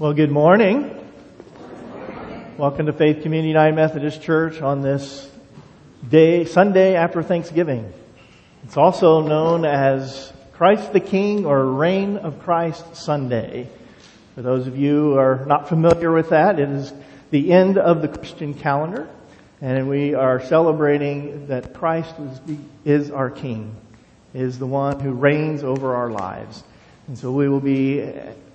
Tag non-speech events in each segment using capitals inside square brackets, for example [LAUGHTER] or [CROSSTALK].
Well, good morning. Welcome to Faith Community United Methodist Church on this day, Sunday after Thanksgiving. It's also known as Christ the King or Reign of Christ Sunday. For those of you who are not familiar with that, it is the end of the Christian calendar, and we are celebrating that Christ is our King, is the one who reigns over our lives. And so we will be uh,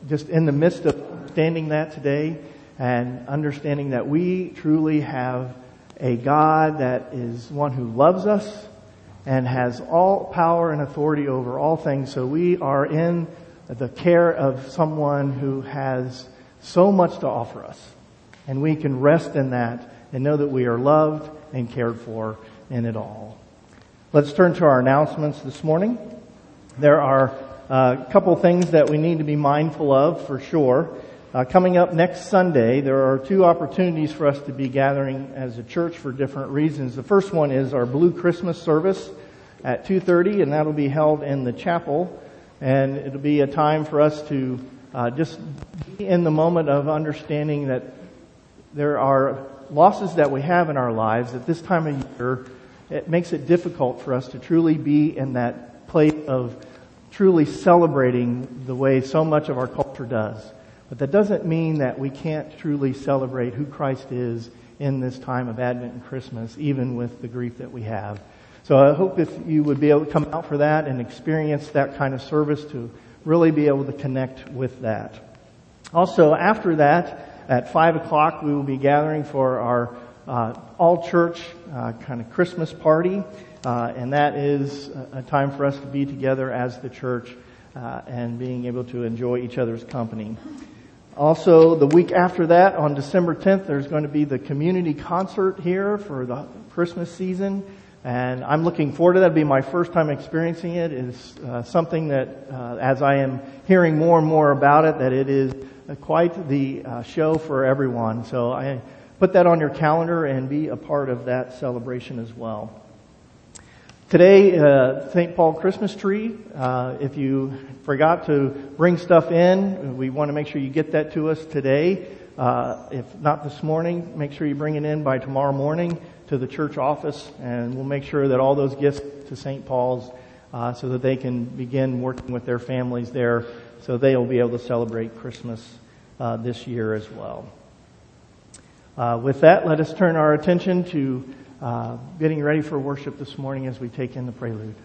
just in the midst of understanding that today and understanding that we truly have a God that is one who loves us and has all power and authority over all things. So we are in the care of someone who has so much to offer us. And we can rest in that and know that we are loved and cared for in it all. Let's turn to our announcements this morning. There are a couple things that we need to be mindful of for sure. Uh, coming up next Sunday, there are two opportunities for us to be gathering as a church for different reasons. The first one is our Blue Christmas service at 2.30, and that'll be held in the chapel. And it'll be a time for us to uh, just be in the moment of understanding that there are losses that we have in our lives at this time of year. It makes it difficult for us to truly be in that place of truly celebrating the way so much of our culture does. But that doesn't mean that we can't truly celebrate who Christ is in this time of Advent and Christmas, even with the grief that we have. So I hope if you would be able to come out for that and experience that kind of service to really be able to connect with that. Also, after that, at 5 o'clock, we will be gathering for our uh, all church uh, kind of Christmas party. Uh, and that is a time for us to be together as the church uh, and being able to enjoy each other's company. Also, the week after that, on December 10th, there's going to be the community concert here for the Christmas season. And I'm looking forward to that. It'll be my first time experiencing it. It's uh, something that, uh, as I am hearing more and more about it, that it is quite the uh, show for everyone. So I put that on your calendar and be a part of that celebration as well. Today, uh, St. Paul Christmas tree. Uh, if you forgot to bring stuff in, we want to make sure you get that to us today. Uh, if not this morning, make sure you bring it in by tomorrow morning to the church office, and we'll make sure that all those gifts to St. Paul's, uh, so that they can begin working with their families there, so they'll be able to celebrate Christmas uh, this year as well. Uh, with that, let us turn our attention to uh, getting ready for worship this morning as we take in the prelude.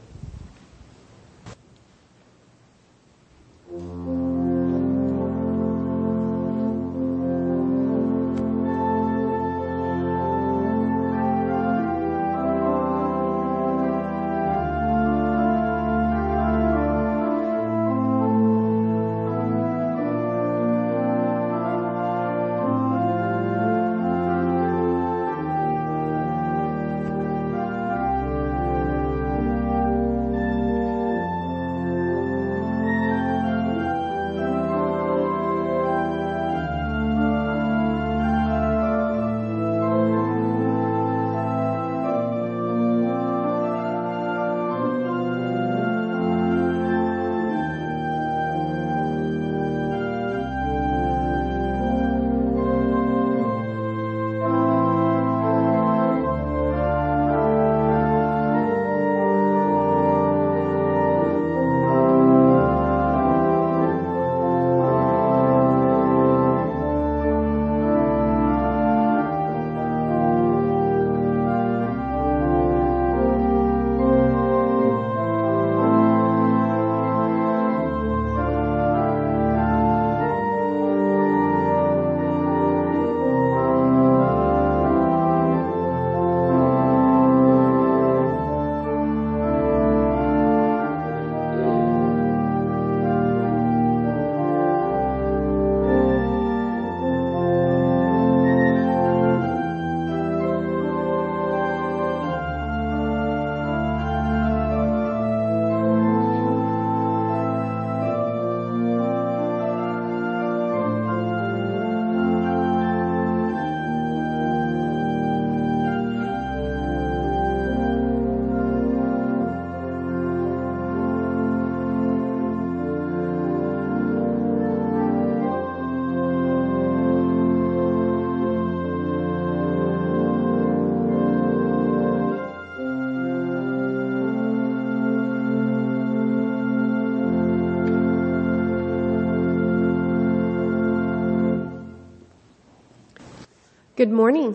Good morning.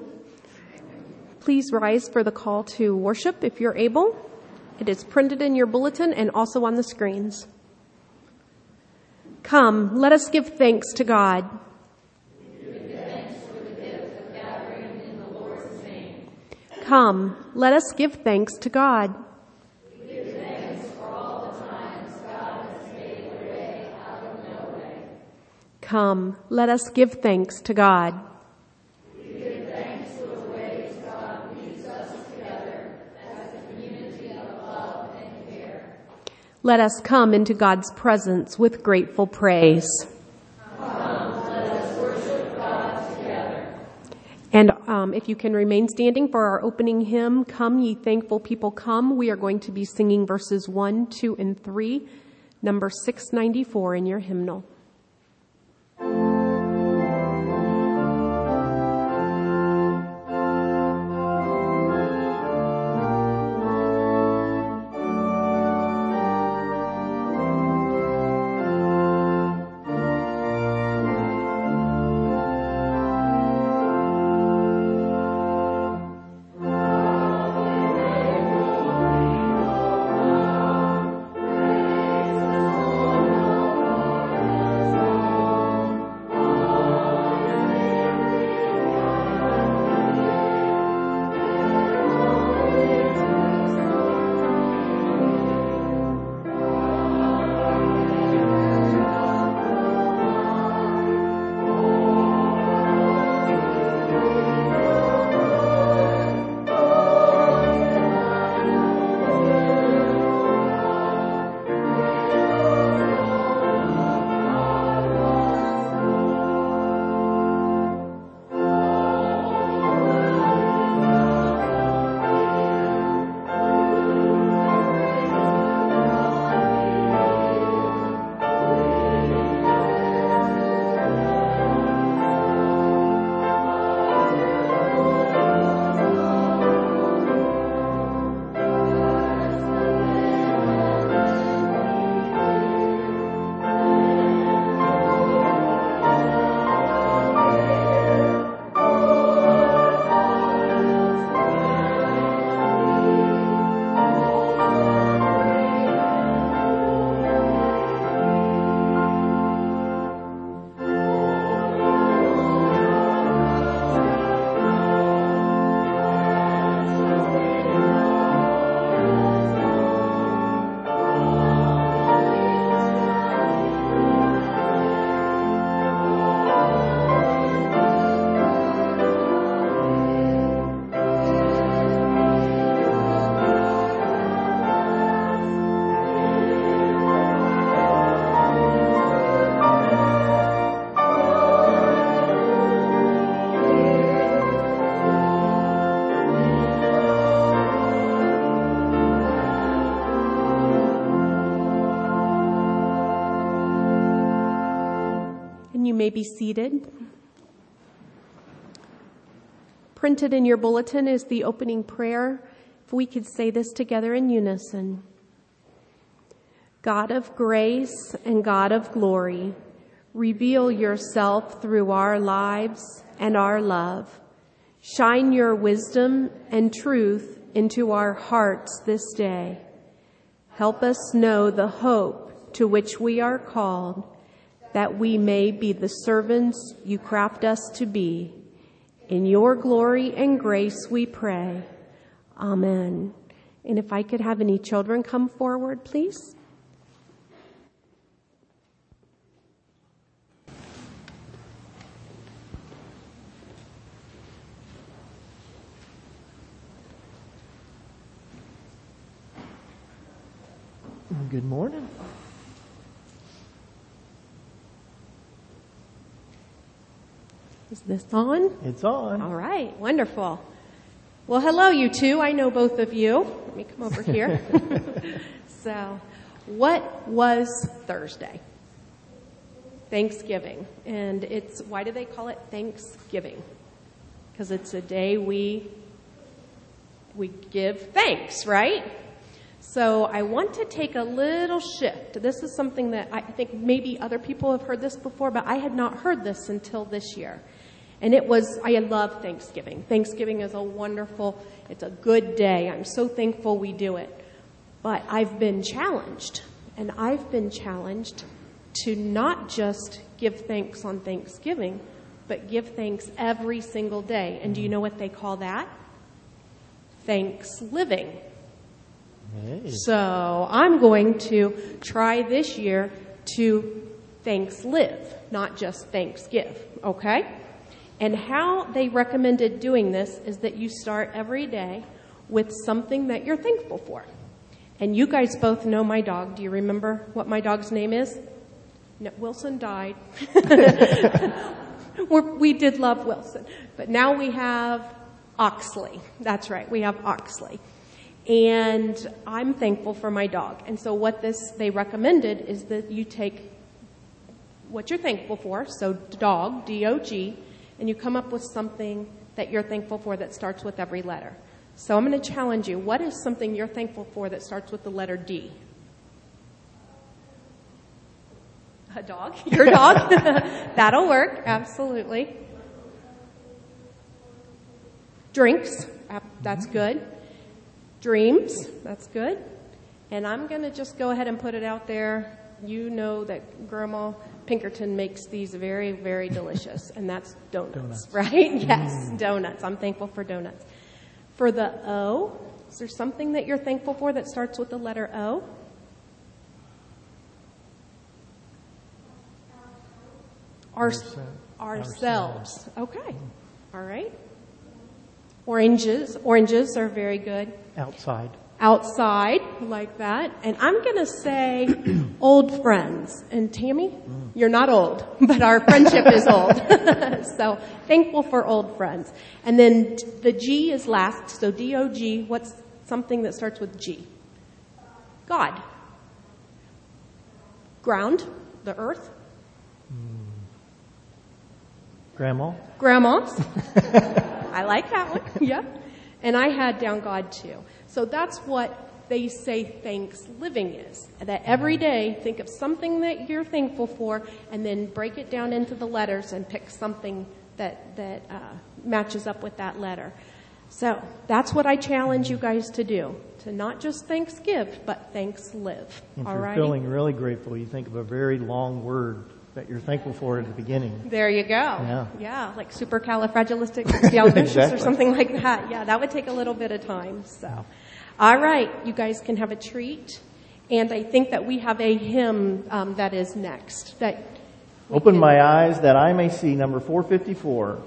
Please rise for the call to worship if you're able. It is printed in your bulletin and also on the screens. Come, let us give thanks to God. Come, let us give thanks to God. Come, let us give thanks to God. Let us come into God's presence with grateful praise. And um, if you can remain standing for our opening hymn, Come Ye Thankful People Come, we are going to be singing verses 1, 2, and 3, number 694 in your hymnal. May be seated. Printed in your bulletin is the opening prayer. If we could say this together in unison God of grace and God of glory, reveal yourself through our lives and our love. Shine your wisdom and truth into our hearts this day. Help us know the hope to which we are called that we may be the servants you craft us to be. In your glory and grace we pray. Amen. And if I could have any children come forward, please. Good morning. Is this on? It's on. All right, wonderful. Well, hello, you two. I know both of you. Let me come over [LAUGHS] here. so, what was Thursday? Thanksgiving. And it's, why do they call it Thanksgiving? Because it's a day we, we give thanks, right? So I want to take a little shift. This is something that I think maybe other people have heard this before, but I had not heard this until this year. And it was, I love Thanksgiving. Thanksgiving is a wonderful, it's a good day. I'm so thankful we do it. But I've been challenged, and I've been challenged to not just give thanks on Thanksgiving, but give thanks every single day. And do you know what they call that? Thanks living. Hey. So I'm going to try this year to thanks live, not just thanks give, okay? And how they recommended doing this is that you start every day with something that you're thankful for. And you guys both know my dog. Do you remember what my dog's name is? No, Wilson died. [LAUGHS] We did love Wilson. But now we have Oxley. That's right, we have Oxley. And I'm thankful for my dog. And so what this they recommended is that you take what you're thankful for, so dog, D O G, and you come up with something that you're thankful for that starts with every letter. So I'm going to challenge you. What is something you're thankful for that starts with the letter D? A dog? [LAUGHS] Your dog? [LAUGHS] That'll work, absolutely. Drinks, that's mm-hmm. good. Dreams, that's good. And I'm going to just go ahead and put it out there. You know that Grandma Pinkerton makes these very, very [LAUGHS] delicious, and that's donuts, donuts. right? [LAUGHS] Yes, mm. donuts. I'm thankful for donuts. For the O, is there something that you're thankful for that starts with the letter O? Our, ourselves. ourselves. Okay. All right. Oranges. Oranges are very good. Outside. Outside, like that. And I'm going to say [CLEARS THROAT] old friends. And Tammy, mm. you're not old, [LAUGHS] but our friendship is old. [LAUGHS] so thankful for old friends. And then the G is last. So D-O-G, what's something that starts with G? God. Ground, the earth. Mm. Grandma? Grandmas. [LAUGHS] I like that one. Yeah. And I had down God too. So that's what they say thanks living is. That every day, think of something that you're thankful for and then break it down into the letters and pick something that, that uh, matches up with that letter. So that's what I challenge you guys to do. To not just thanks give, but thanks live. If All you're right? feeling really grateful, you think of a very long word that you're thankful for at the beginning. There you go. Yeah. Yeah, like supercalifragilisticexpialidocious [LAUGHS] exactly. or something like that. Yeah, that would take a little bit of time. So, all right, you guys can have a treat. And I think that we have a hymn um, that is next. That Open my eyes that I may see, number 454.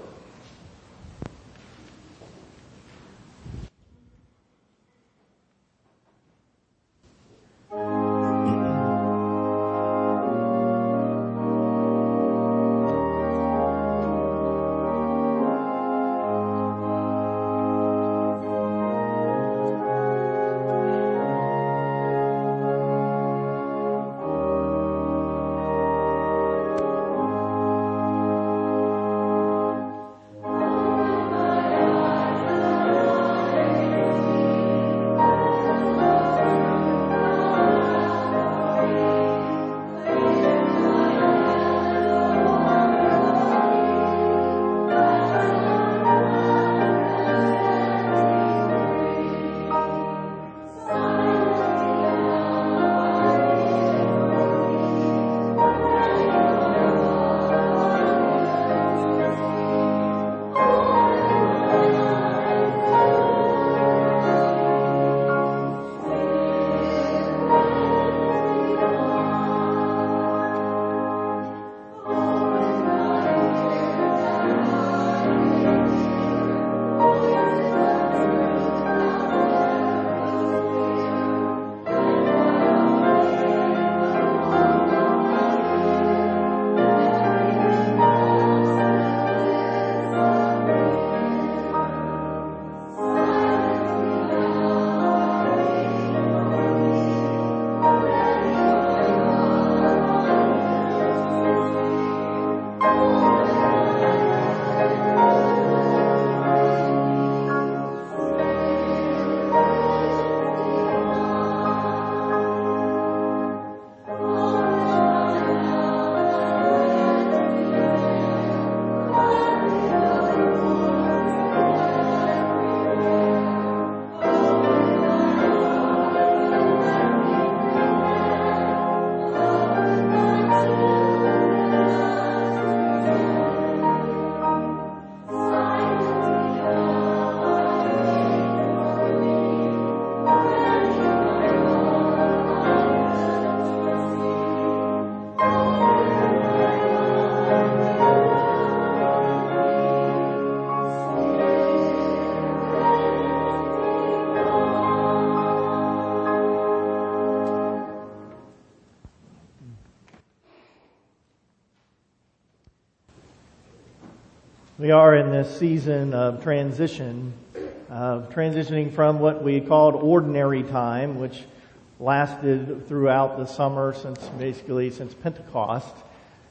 This season of transition, of transitioning from what we called ordinary time, which lasted throughout the summer since basically since Pentecost.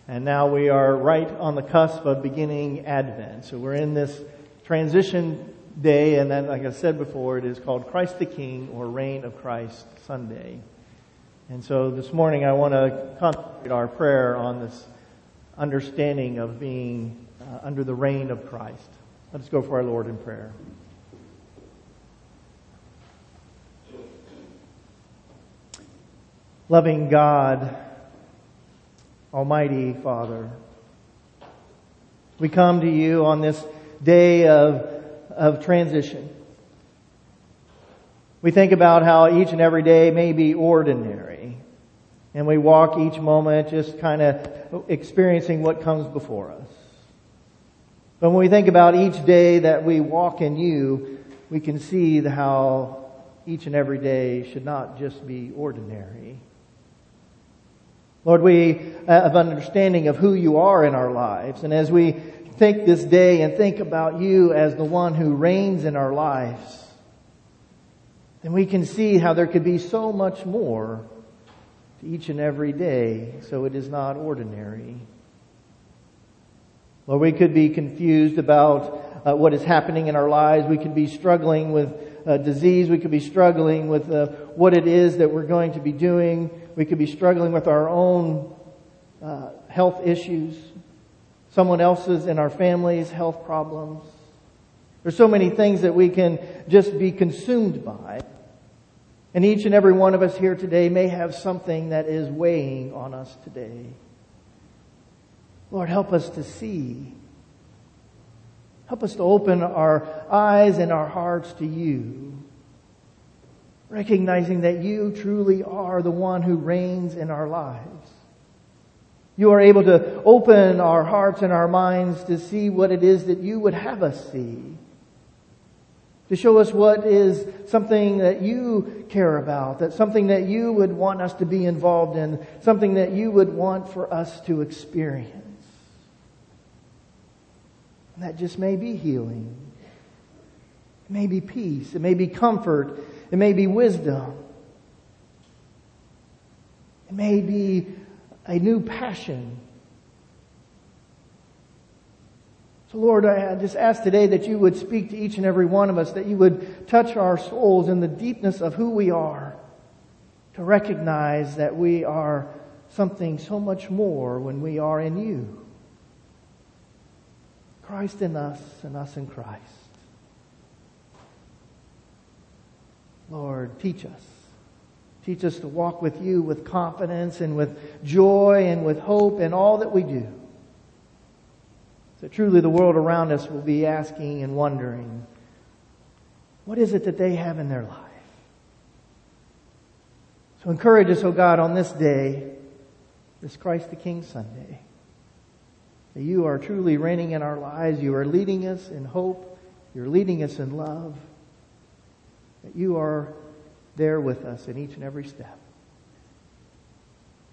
And now we are right on the cusp of beginning Advent. So we're in this transition day, and then, like I said before, it is called Christ the King or Reign of Christ Sunday. And so this morning I want to concentrate our prayer on this understanding of being uh, under the reign of Christ. Let us go for our Lord in prayer. Loving God, Almighty Father, we come to you on this day of, of transition. We think about how each and every day may be ordinary. And we walk each moment just kind of experiencing what comes before us. But when we think about each day that we walk in you, we can see how each and every day should not just be ordinary. Lord, we uh, have an understanding of who you are in our lives. And as we think this day and think about you as the one who reigns in our lives, then we can see how there could be so much more to each and every day, so it is not ordinary. Lord, we could be confused about uh, what is happening in our lives. We could be struggling with uh, disease. We could be struggling with uh, what it is that we're going to be doing. We could be struggling with our own uh, health issues, someone else's in our family's health problems. There's so many things that we can just be consumed by. And each and every one of us here today may have something that is weighing on us today. Lord, help us to see. Help us to open our eyes and our hearts to you, recognizing that you truly are the one who reigns in our lives. You are able to open our hearts and our minds to see what it is that you would have us see. To show us what is something that you care about, that something that you would want us to be involved in, something that you would want for us to experience. That just may be healing. It may be peace. It may be comfort. It may be wisdom. It may be a new passion. So Lord, I just ask today that you would speak to each and every one of us, that you would touch our souls in the deepness of who we are, to recognize that we are something so much more when we are in you. Christ in us and us in Christ. Lord, teach us. Teach us to walk with you with confidence and with joy and with hope in all that we do. So truly the world around us will be asking and wondering, what is it that they have in their life? So encourage us, O oh God, on this day, this Christ the King Sunday that you are truly reigning in our lives. You are leading us in hope. You're leading us in love. That you are there with us in each and every step.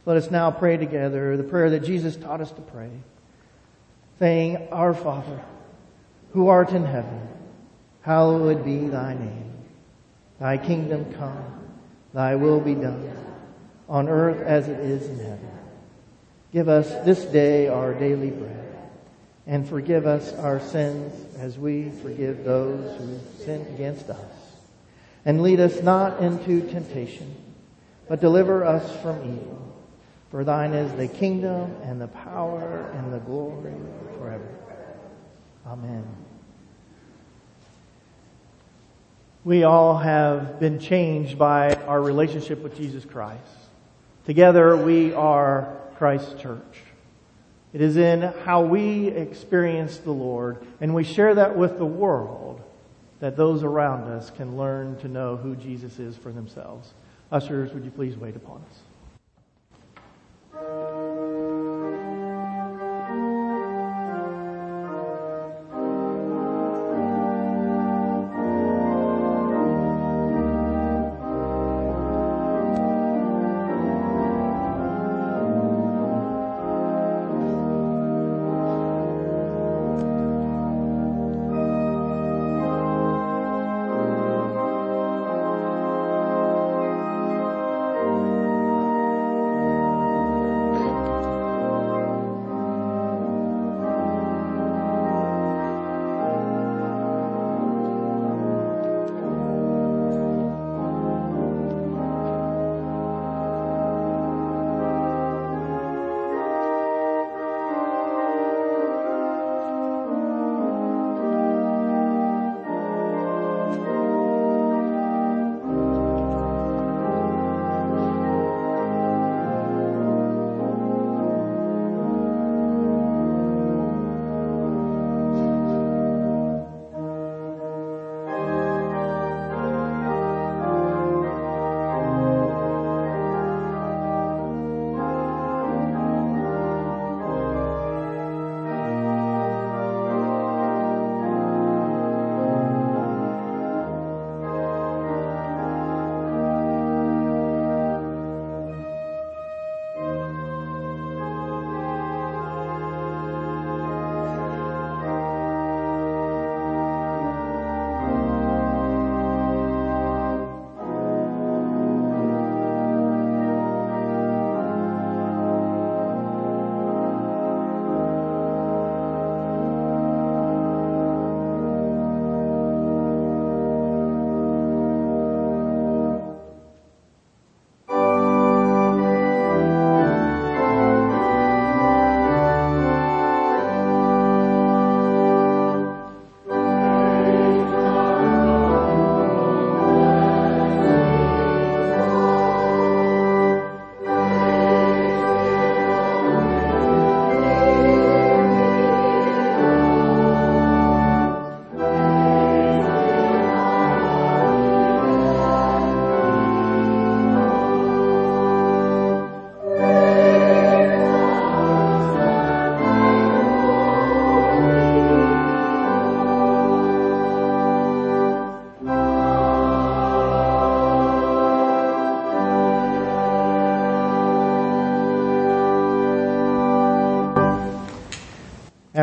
Let us now pray together the prayer that Jesus taught us to pray, saying, Our Father, who art in heaven, hallowed be thy name. Thy kingdom come, thy will be done, on earth as it is in heaven. Give us this day our daily bread, and forgive us our sins as we forgive those who sin against us. And lead us not into temptation, but deliver us from evil. For thine is the kingdom and the power and the glory forever. Amen. We all have been changed by our relationship with Jesus Christ. Together we are Christ Church. It is in how we experience the Lord and we share that with the world that those around us can learn to know who Jesus is for themselves. Ushers, would you please wait upon us?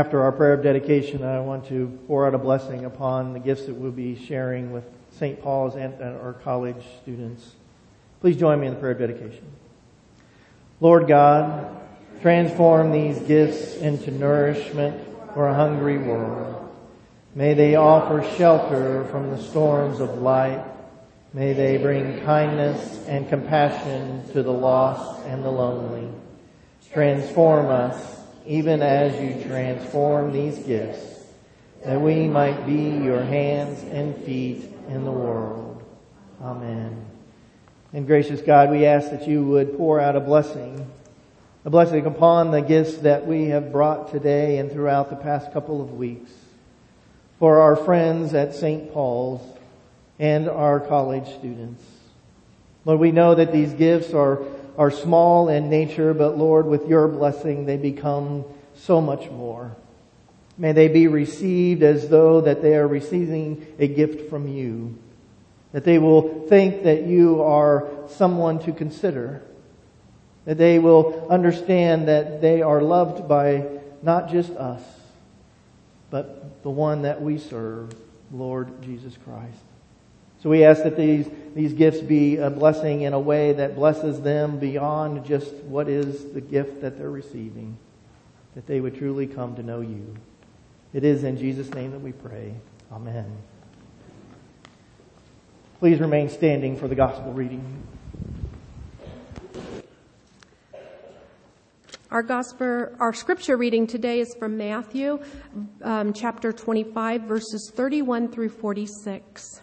After our prayer of dedication, I want to pour out a blessing upon the gifts that we'll be sharing with St. Paul's and our college students. Please join me in the prayer of dedication. Lord God, transform these gifts into nourishment for a hungry world. May they offer shelter from the storms of life. May they bring kindness and compassion to the lost and the lonely. Transform us even as you transform these gifts, that we might be your hands and feet in the world. Amen. And gracious God, we ask that you would pour out a blessing, a blessing upon the gifts that we have brought today and throughout the past couple of weeks for our friends at St. Paul's and our college students. Lord, we know that these gifts are are small in nature, but Lord, with your blessing, they become so much more. May they be received as though that they are receiving a gift from you. That they will think that you are someone to consider. That they will understand that they are loved by not just us, but the one that we serve, Lord Jesus Christ. So we ask that these, these gifts be a blessing in a way that blesses them beyond just what is the gift that they're receiving. That they would truly come to know you. It is in Jesus' name that we pray. Amen. Please remain standing for the gospel reading. Our gospel, our scripture reading today is from Matthew, um, chapter 25, verses 31 through 46.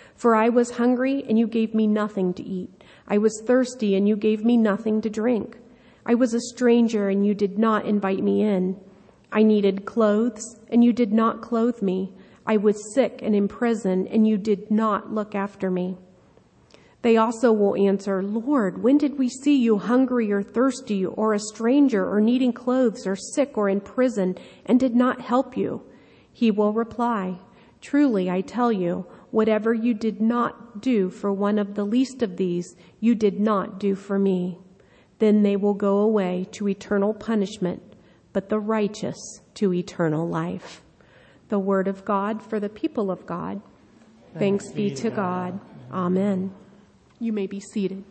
For I was hungry, and you gave me nothing to eat. I was thirsty, and you gave me nothing to drink. I was a stranger, and you did not invite me in. I needed clothes, and you did not clothe me. I was sick and in prison, and you did not look after me. They also will answer, Lord, when did we see you hungry or thirsty or a stranger or needing clothes or sick or in prison and did not help you? He will reply, Truly, I tell you, whatever you did not do for one of the least of these, you did not do for me. Then they will go away to eternal punishment, but the righteous to eternal life. The word of God for the people of God. Thanks, Thanks be to God. God. Amen. You may be seated.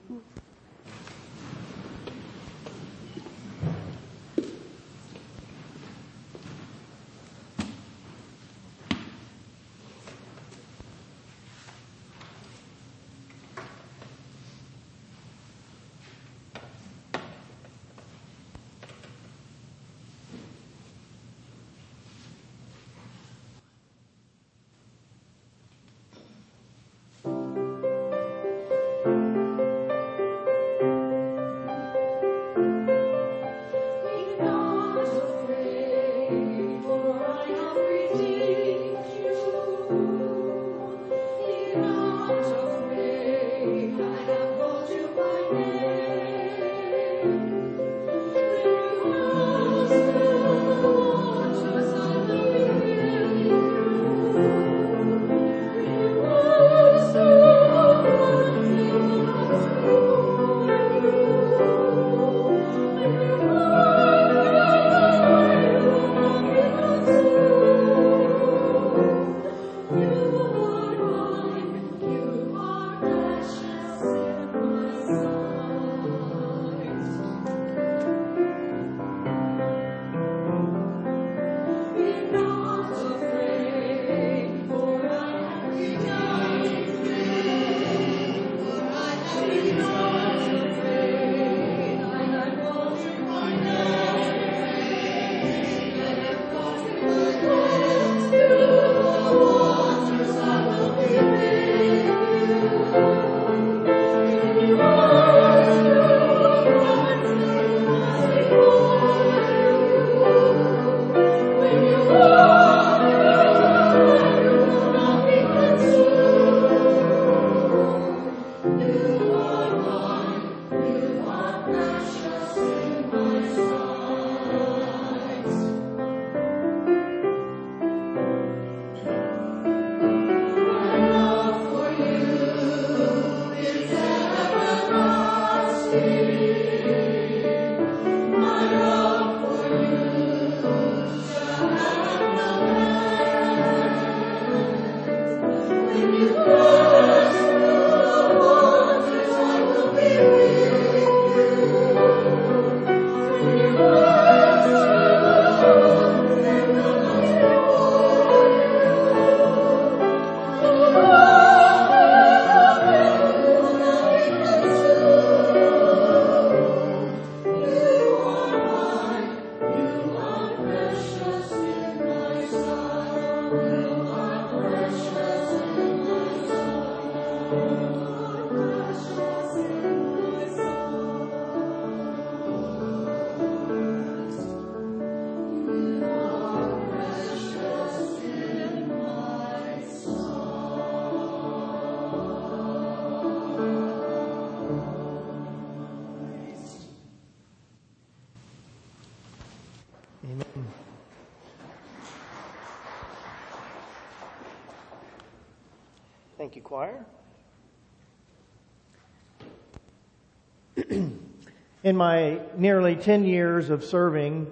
My nearly 10 years of serving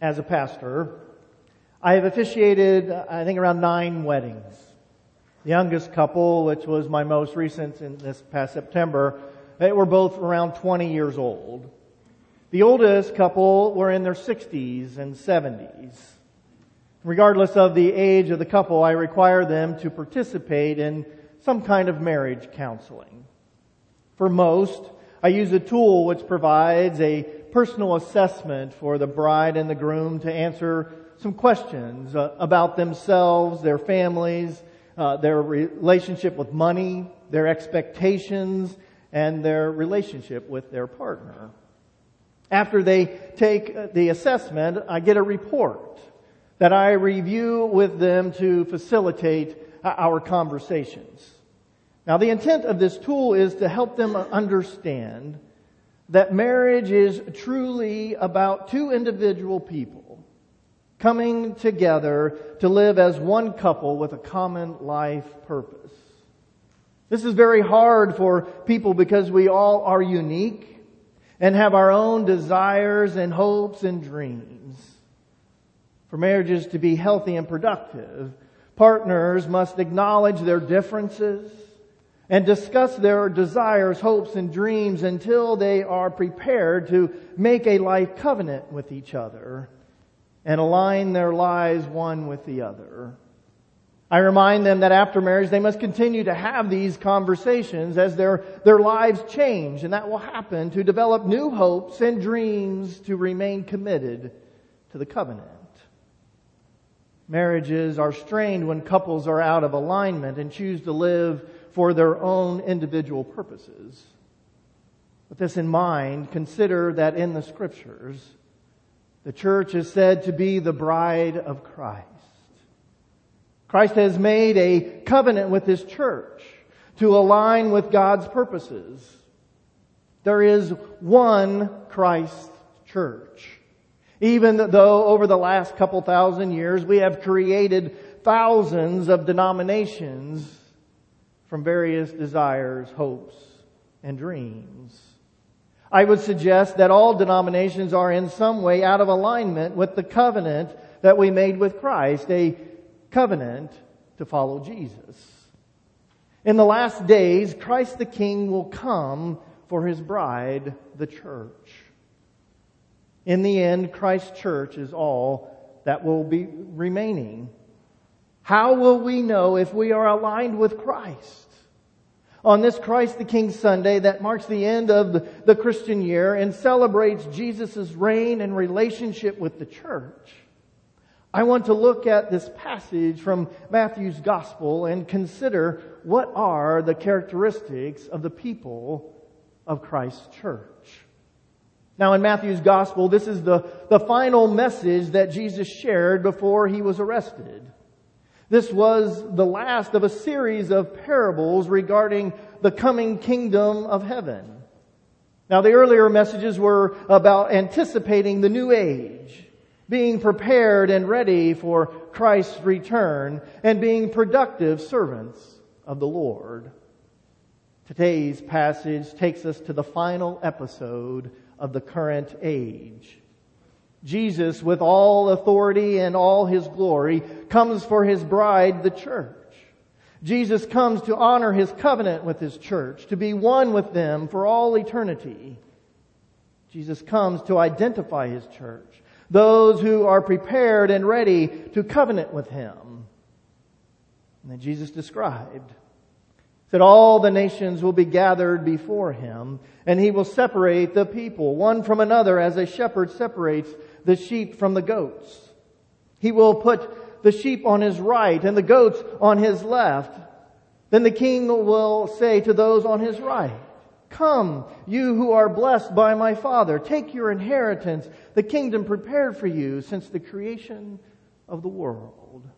as a pastor, I have officiated, I think, around nine weddings. The youngest couple, which was my most recent in this past September, they were both around 20 years old. The oldest couple were in their 60s and 70s. Regardless of the age of the couple, I require them to participate in some kind of marriage counseling. For most, I use a tool which provides a personal assessment for the bride and the groom to answer some questions uh, about themselves, their families, uh, their relationship with money, their expectations, and their relationship with their partner. After they take the assessment, I get a report that I review with them to facilitate our conversations. Now the intent of this tool is to help them understand that marriage is truly about two individual people coming together to live as one couple with a common life purpose. This is very hard for people because we all are unique and have our own desires and hopes and dreams. For marriages to be healthy and productive, partners must acknowledge their differences and discuss their desires, hopes, and dreams until they are prepared to make a life covenant with each other and align their lives one with the other. I remind them that after marriage they must continue to have these conversations as their, their lives change and that will happen to develop new hopes and dreams to remain committed to the covenant. Marriages are strained when couples are out of alignment and choose to live for their own individual purposes. With this in mind, consider that in the scriptures, the church is said to be the bride of Christ. Christ has made a covenant with his church to align with God's purposes. There is one Christ church. Even though over the last couple thousand years we have created thousands of denominations, from various desires, hopes, and dreams. I would suggest that all denominations are in some way out of alignment with the covenant that we made with Christ, a covenant to follow Jesus. In the last days, Christ the King will come for his bride, the church. In the end, Christ's church is all that will be remaining. How will we know if we are aligned with Christ? On this Christ the King Sunday that marks the end of the, Christian year and celebrates Jesus' reign and relationship with the church, I want to look at this passage from Matthew's Gospel and consider what are the characteristics of the people of Christ's church. Now in Matthew's Gospel, this is the, the final message that Jesus shared before he was arrested. This was the last of a series of parables regarding the coming kingdom of heaven. Now the earlier messages were about anticipating the new age, being prepared and ready for Christ's return, and being productive servants of the Lord. Today's passage takes us to the final episode of the current age. Jesus, with all authority and all his glory, comes for his bride, the church. Jesus comes to honor his covenant with his church, to be one with them for all eternity. Jesus comes to identify his church, those who are prepared and ready to covenant with him. And then Jesus described that all the nations will be gathered before him, and he will separate the people one from another as a shepherd separates the sheep from the goats. He will put the sheep on his right and the goats on his left. Then the king will say to those on his right, Come, you who are blessed by my Father, take your inheritance, the kingdom prepared for you since the creation of the world.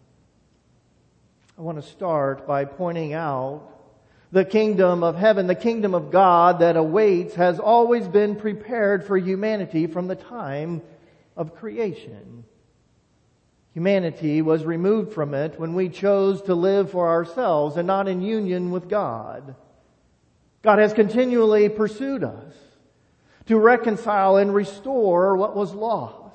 I want to start by pointing out the kingdom of heaven, the kingdom of God that awaits has always been prepared for humanity from the time of creation. Humanity was removed from it when we chose to live for ourselves and not in union with God. God has continually pursued us to reconcile and restore what was lost.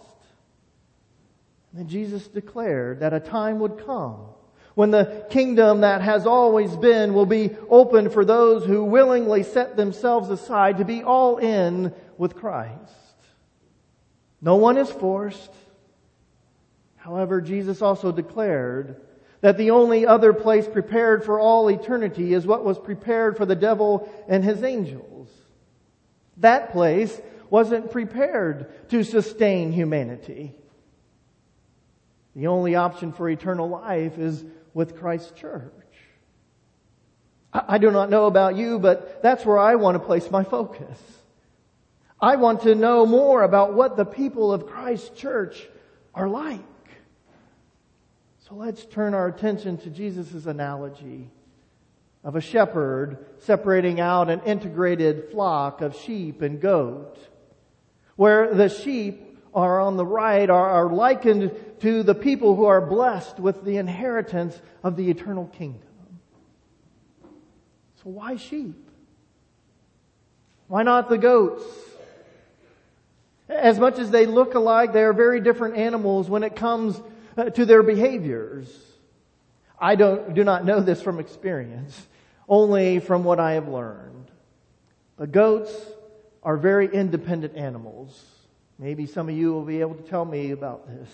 And then Jesus declared that a time would come when the kingdom that has always been will be open for those who willingly set themselves aside to be all in with Christ. No one is forced. However, Jesus also declared that the only other place prepared for all eternity is what was prepared for the devil and his angels. That place wasn't prepared to sustain humanity. The only option for eternal life is with Christ's church. I do not know about you, but that's where I want to place my focus. I want to know more about what the people of Christ's church are like. So let's turn our attention to Jesus' analogy of a shepherd separating out an integrated flock of sheep and goat, where the sheep are on the right are, are likened to the people who are blessed with the inheritance of the eternal kingdom. So why sheep? Why not the goats? As much as they look alike, they are very different animals when it comes uh, to their behaviors. I don't, do not know this from experience, only from what I have learned. The goats are very independent animals. Maybe some of you will be able to tell me about this.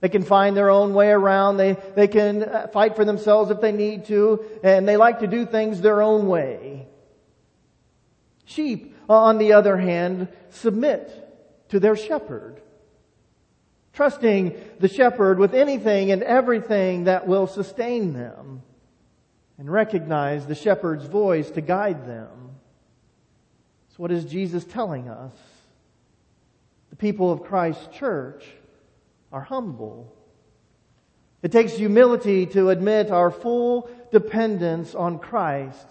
They can find their own way around. They, they can uh, fight for themselves if they need to, and they like to do things their own way. Sheep, on the other hand, submit to their shepherd, trusting the shepherd with anything and everything that will sustain them, and recognize the shepherd's voice to guide them. So what is Jesus telling us? The people of Christ's church are humble. It takes humility to admit our full dependence on Christ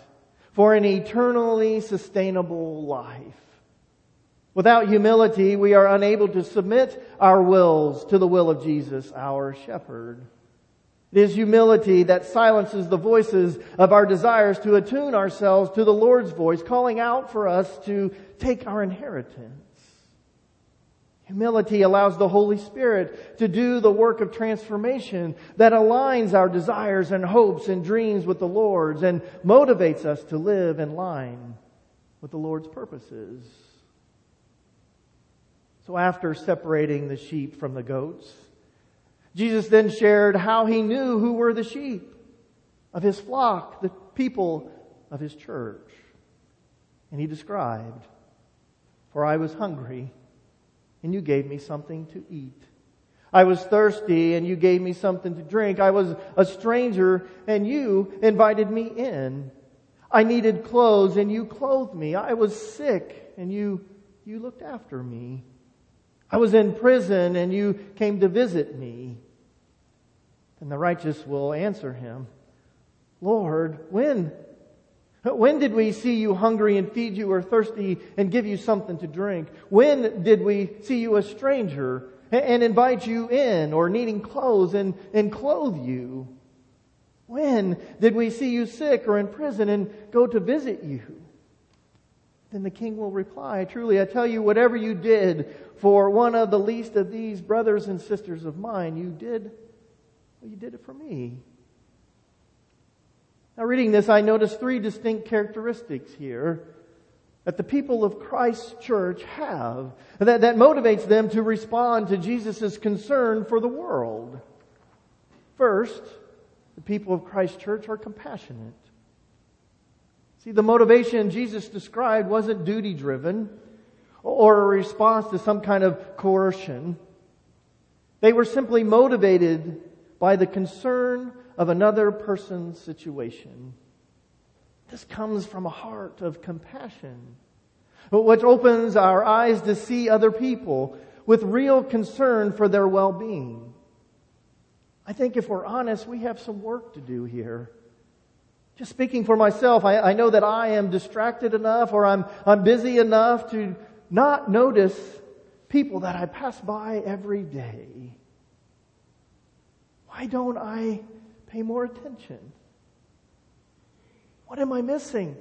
for an eternally sustainable life. Without humility, we are unable to submit our wills to the will of Jesus, our shepherd. It is humility that silences the voices of our desires to attune ourselves to the Lord's voice, calling out for us to take our inheritance. Humility allows the Holy Spirit to do the work of transformation that aligns our desires and hopes and dreams with the Lord's and motivates us to live in line with the Lord's purposes. So after separating the sheep from the goats, Jesus then shared how he knew who were the sheep of his flock, the people of his church. And he described, For I was hungry and you gave me something to eat. I was thirsty and you gave me something to drink. I was a stranger and you invited me in. I needed clothes and you clothed me. I was sick and you, you looked after me. I was in prison and you came to visit me. And the righteous will answer him, Lord, when when did we see you hungry and feed you or thirsty and give you something to drink? When did we see you a stranger and invite you in or needing clothes and, and clothe you? When did we see you sick or in prison and go to visit you? Then the king will reply, Truly, I tell you, whatever you did for one of the least of these brothers and sisters of mine, you did, well, you did it for me. Now, reading this, I notice three distinct characteristics here that the people of Christ's church have that, that motivates them to respond to Jesus' concern for the world. First, the people of Christ's church are compassionate. See, the motivation Jesus described wasn't duty driven or a response to some kind of coercion. They were simply motivated by the concern of another person's situation. This comes from a heart of compassion, which opens our eyes to see other people with real concern for their well-being. I think if we're honest, we have some work to do here. Just speaking for myself, I, I know that I am distracted enough or I'm, I'm busy enough to not notice people that I pass by every day. Why don't I pay more attention? What am I missing?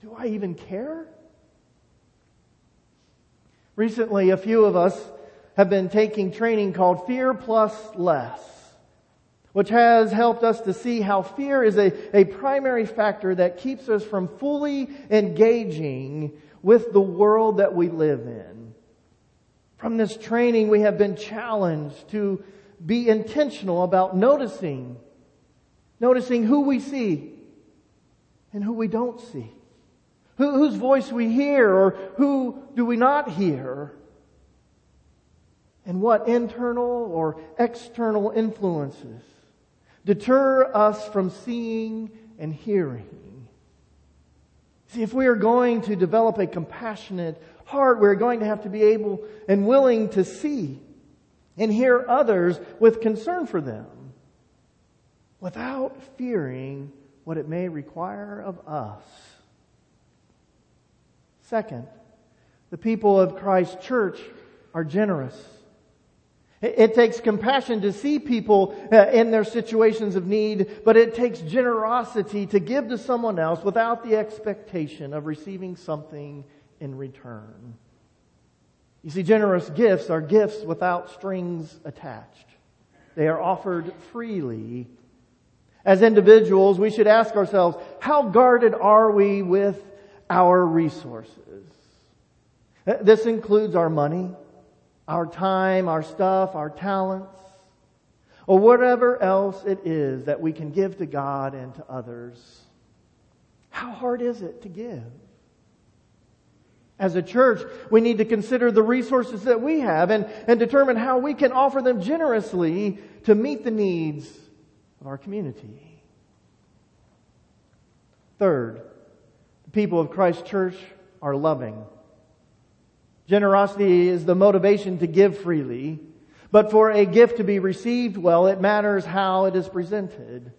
Do I even care? Recently, a few of us have been taking training called Fear Plus Less, which has helped us to see how fear is a, a primary factor that keeps us from fully engaging with the world that we live in. From this training, we have been challenged to be intentional about noticing, noticing who we see and who we don't see. Who, whose voice we hear or who do we not hear? And what internal or external influences deter us from seeing and hearing? See, if we are going to develop a compassionate heart, we're going to have to be able and willing to see and hear others with concern for them without fearing what it may require of us. Second, the people of Christ's church are generous. It takes compassion to see people uh, in their situations of need, but it takes generosity to give to someone else without the expectation of receiving something in return. You see, generous gifts are gifts without strings attached. They are offered freely. As individuals, we should ask ourselves, how guarded are we with our resources? This includes our money, our time, our stuff, our talents, or whatever else it is that we can give to God and to others. How hard is it to give? As a church, we need to consider the resources that we have and, and determine how we can offer them generously to meet the needs of our community. Third, the people of Christ Church are loving. Generosity is the motivation to give freely, but for a gift to be received well, it matters how it is presented.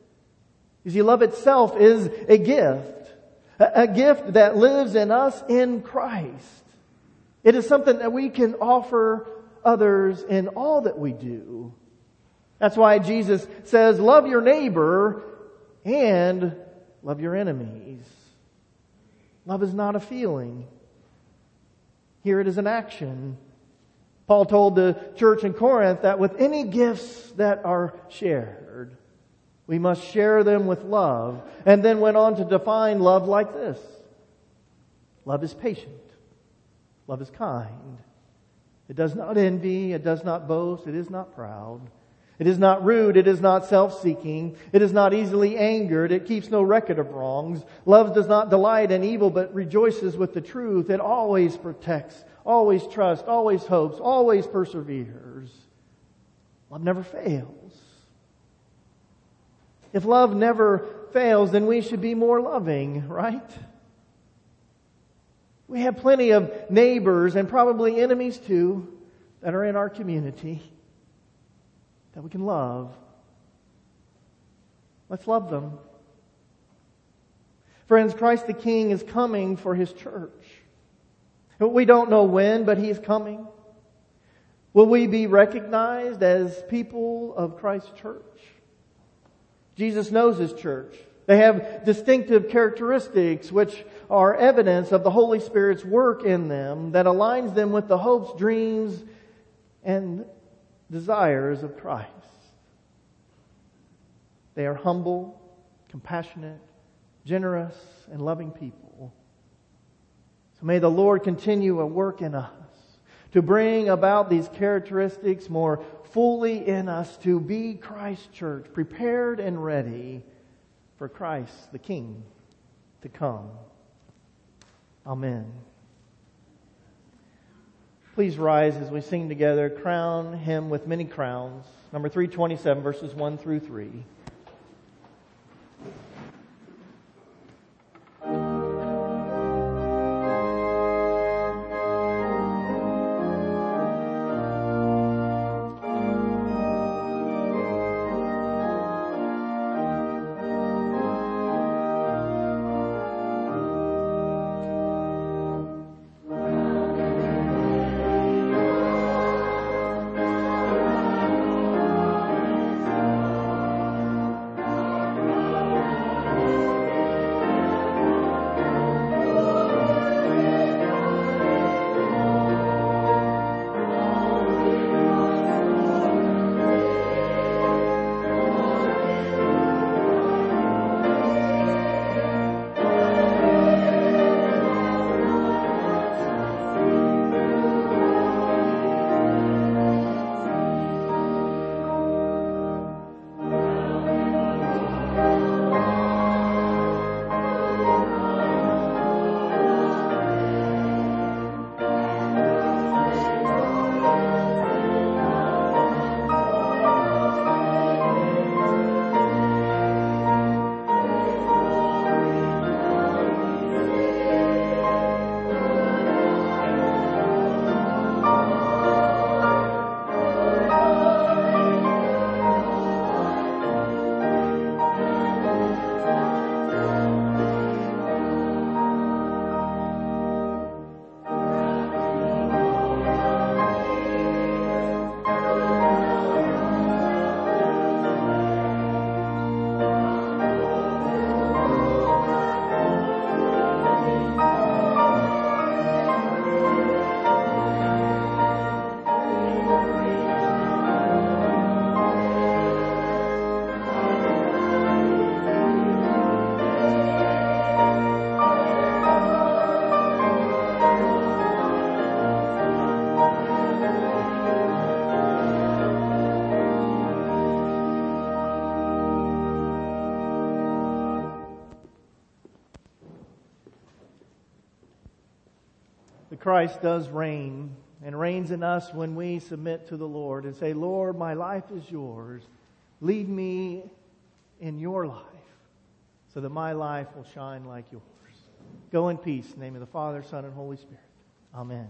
You see, love itself is a gift. A gift that lives in us in Christ. It is something that we can offer others in all that we do. That's why Jesus says, love your neighbor and love your enemies. Love is not a feeling. Here it is an action. Paul told the church in Corinth that with any gifts that are shared, we must share them with love. And then went on to define love like this. Love is patient. Love is kind. It does not envy. It does not boast. It is not proud. It is not rude. It is not self-seeking. It is not easily angered. It keeps no record of wrongs. Love does not delight in evil, but rejoices with the truth. It always protects, always trusts, always hopes, always perseveres. Love never fails. If love never fails, then we should be more loving, right? We have plenty of neighbors and probably enemies too that are in our community that we can love. Let's love them. Friends, Christ the King is coming for His church. We don't know when, but He's coming. Will we be recognized as people of Christ's church? Jesus knows his church. They have distinctive characteristics which are evidence of the Holy Spirit's work in them that aligns them with the hopes, dreams, and desires of Christ. They are humble, compassionate, generous, and loving people. So may the Lord continue a work in us to bring about these characteristics more fully in us to be Christ's church, prepared and ready for Christ the King to come. Amen. Please rise as we sing together, Crown Him with Many Crowns, number 327, verses 1 through 3. Christ does reign and reigns in us when we submit to the Lord and say, Lord, my life is yours. Lead me in your life so that my life will shine like yours. Go in peace. In the name of the Father, Son, and Holy Spirit. Amen.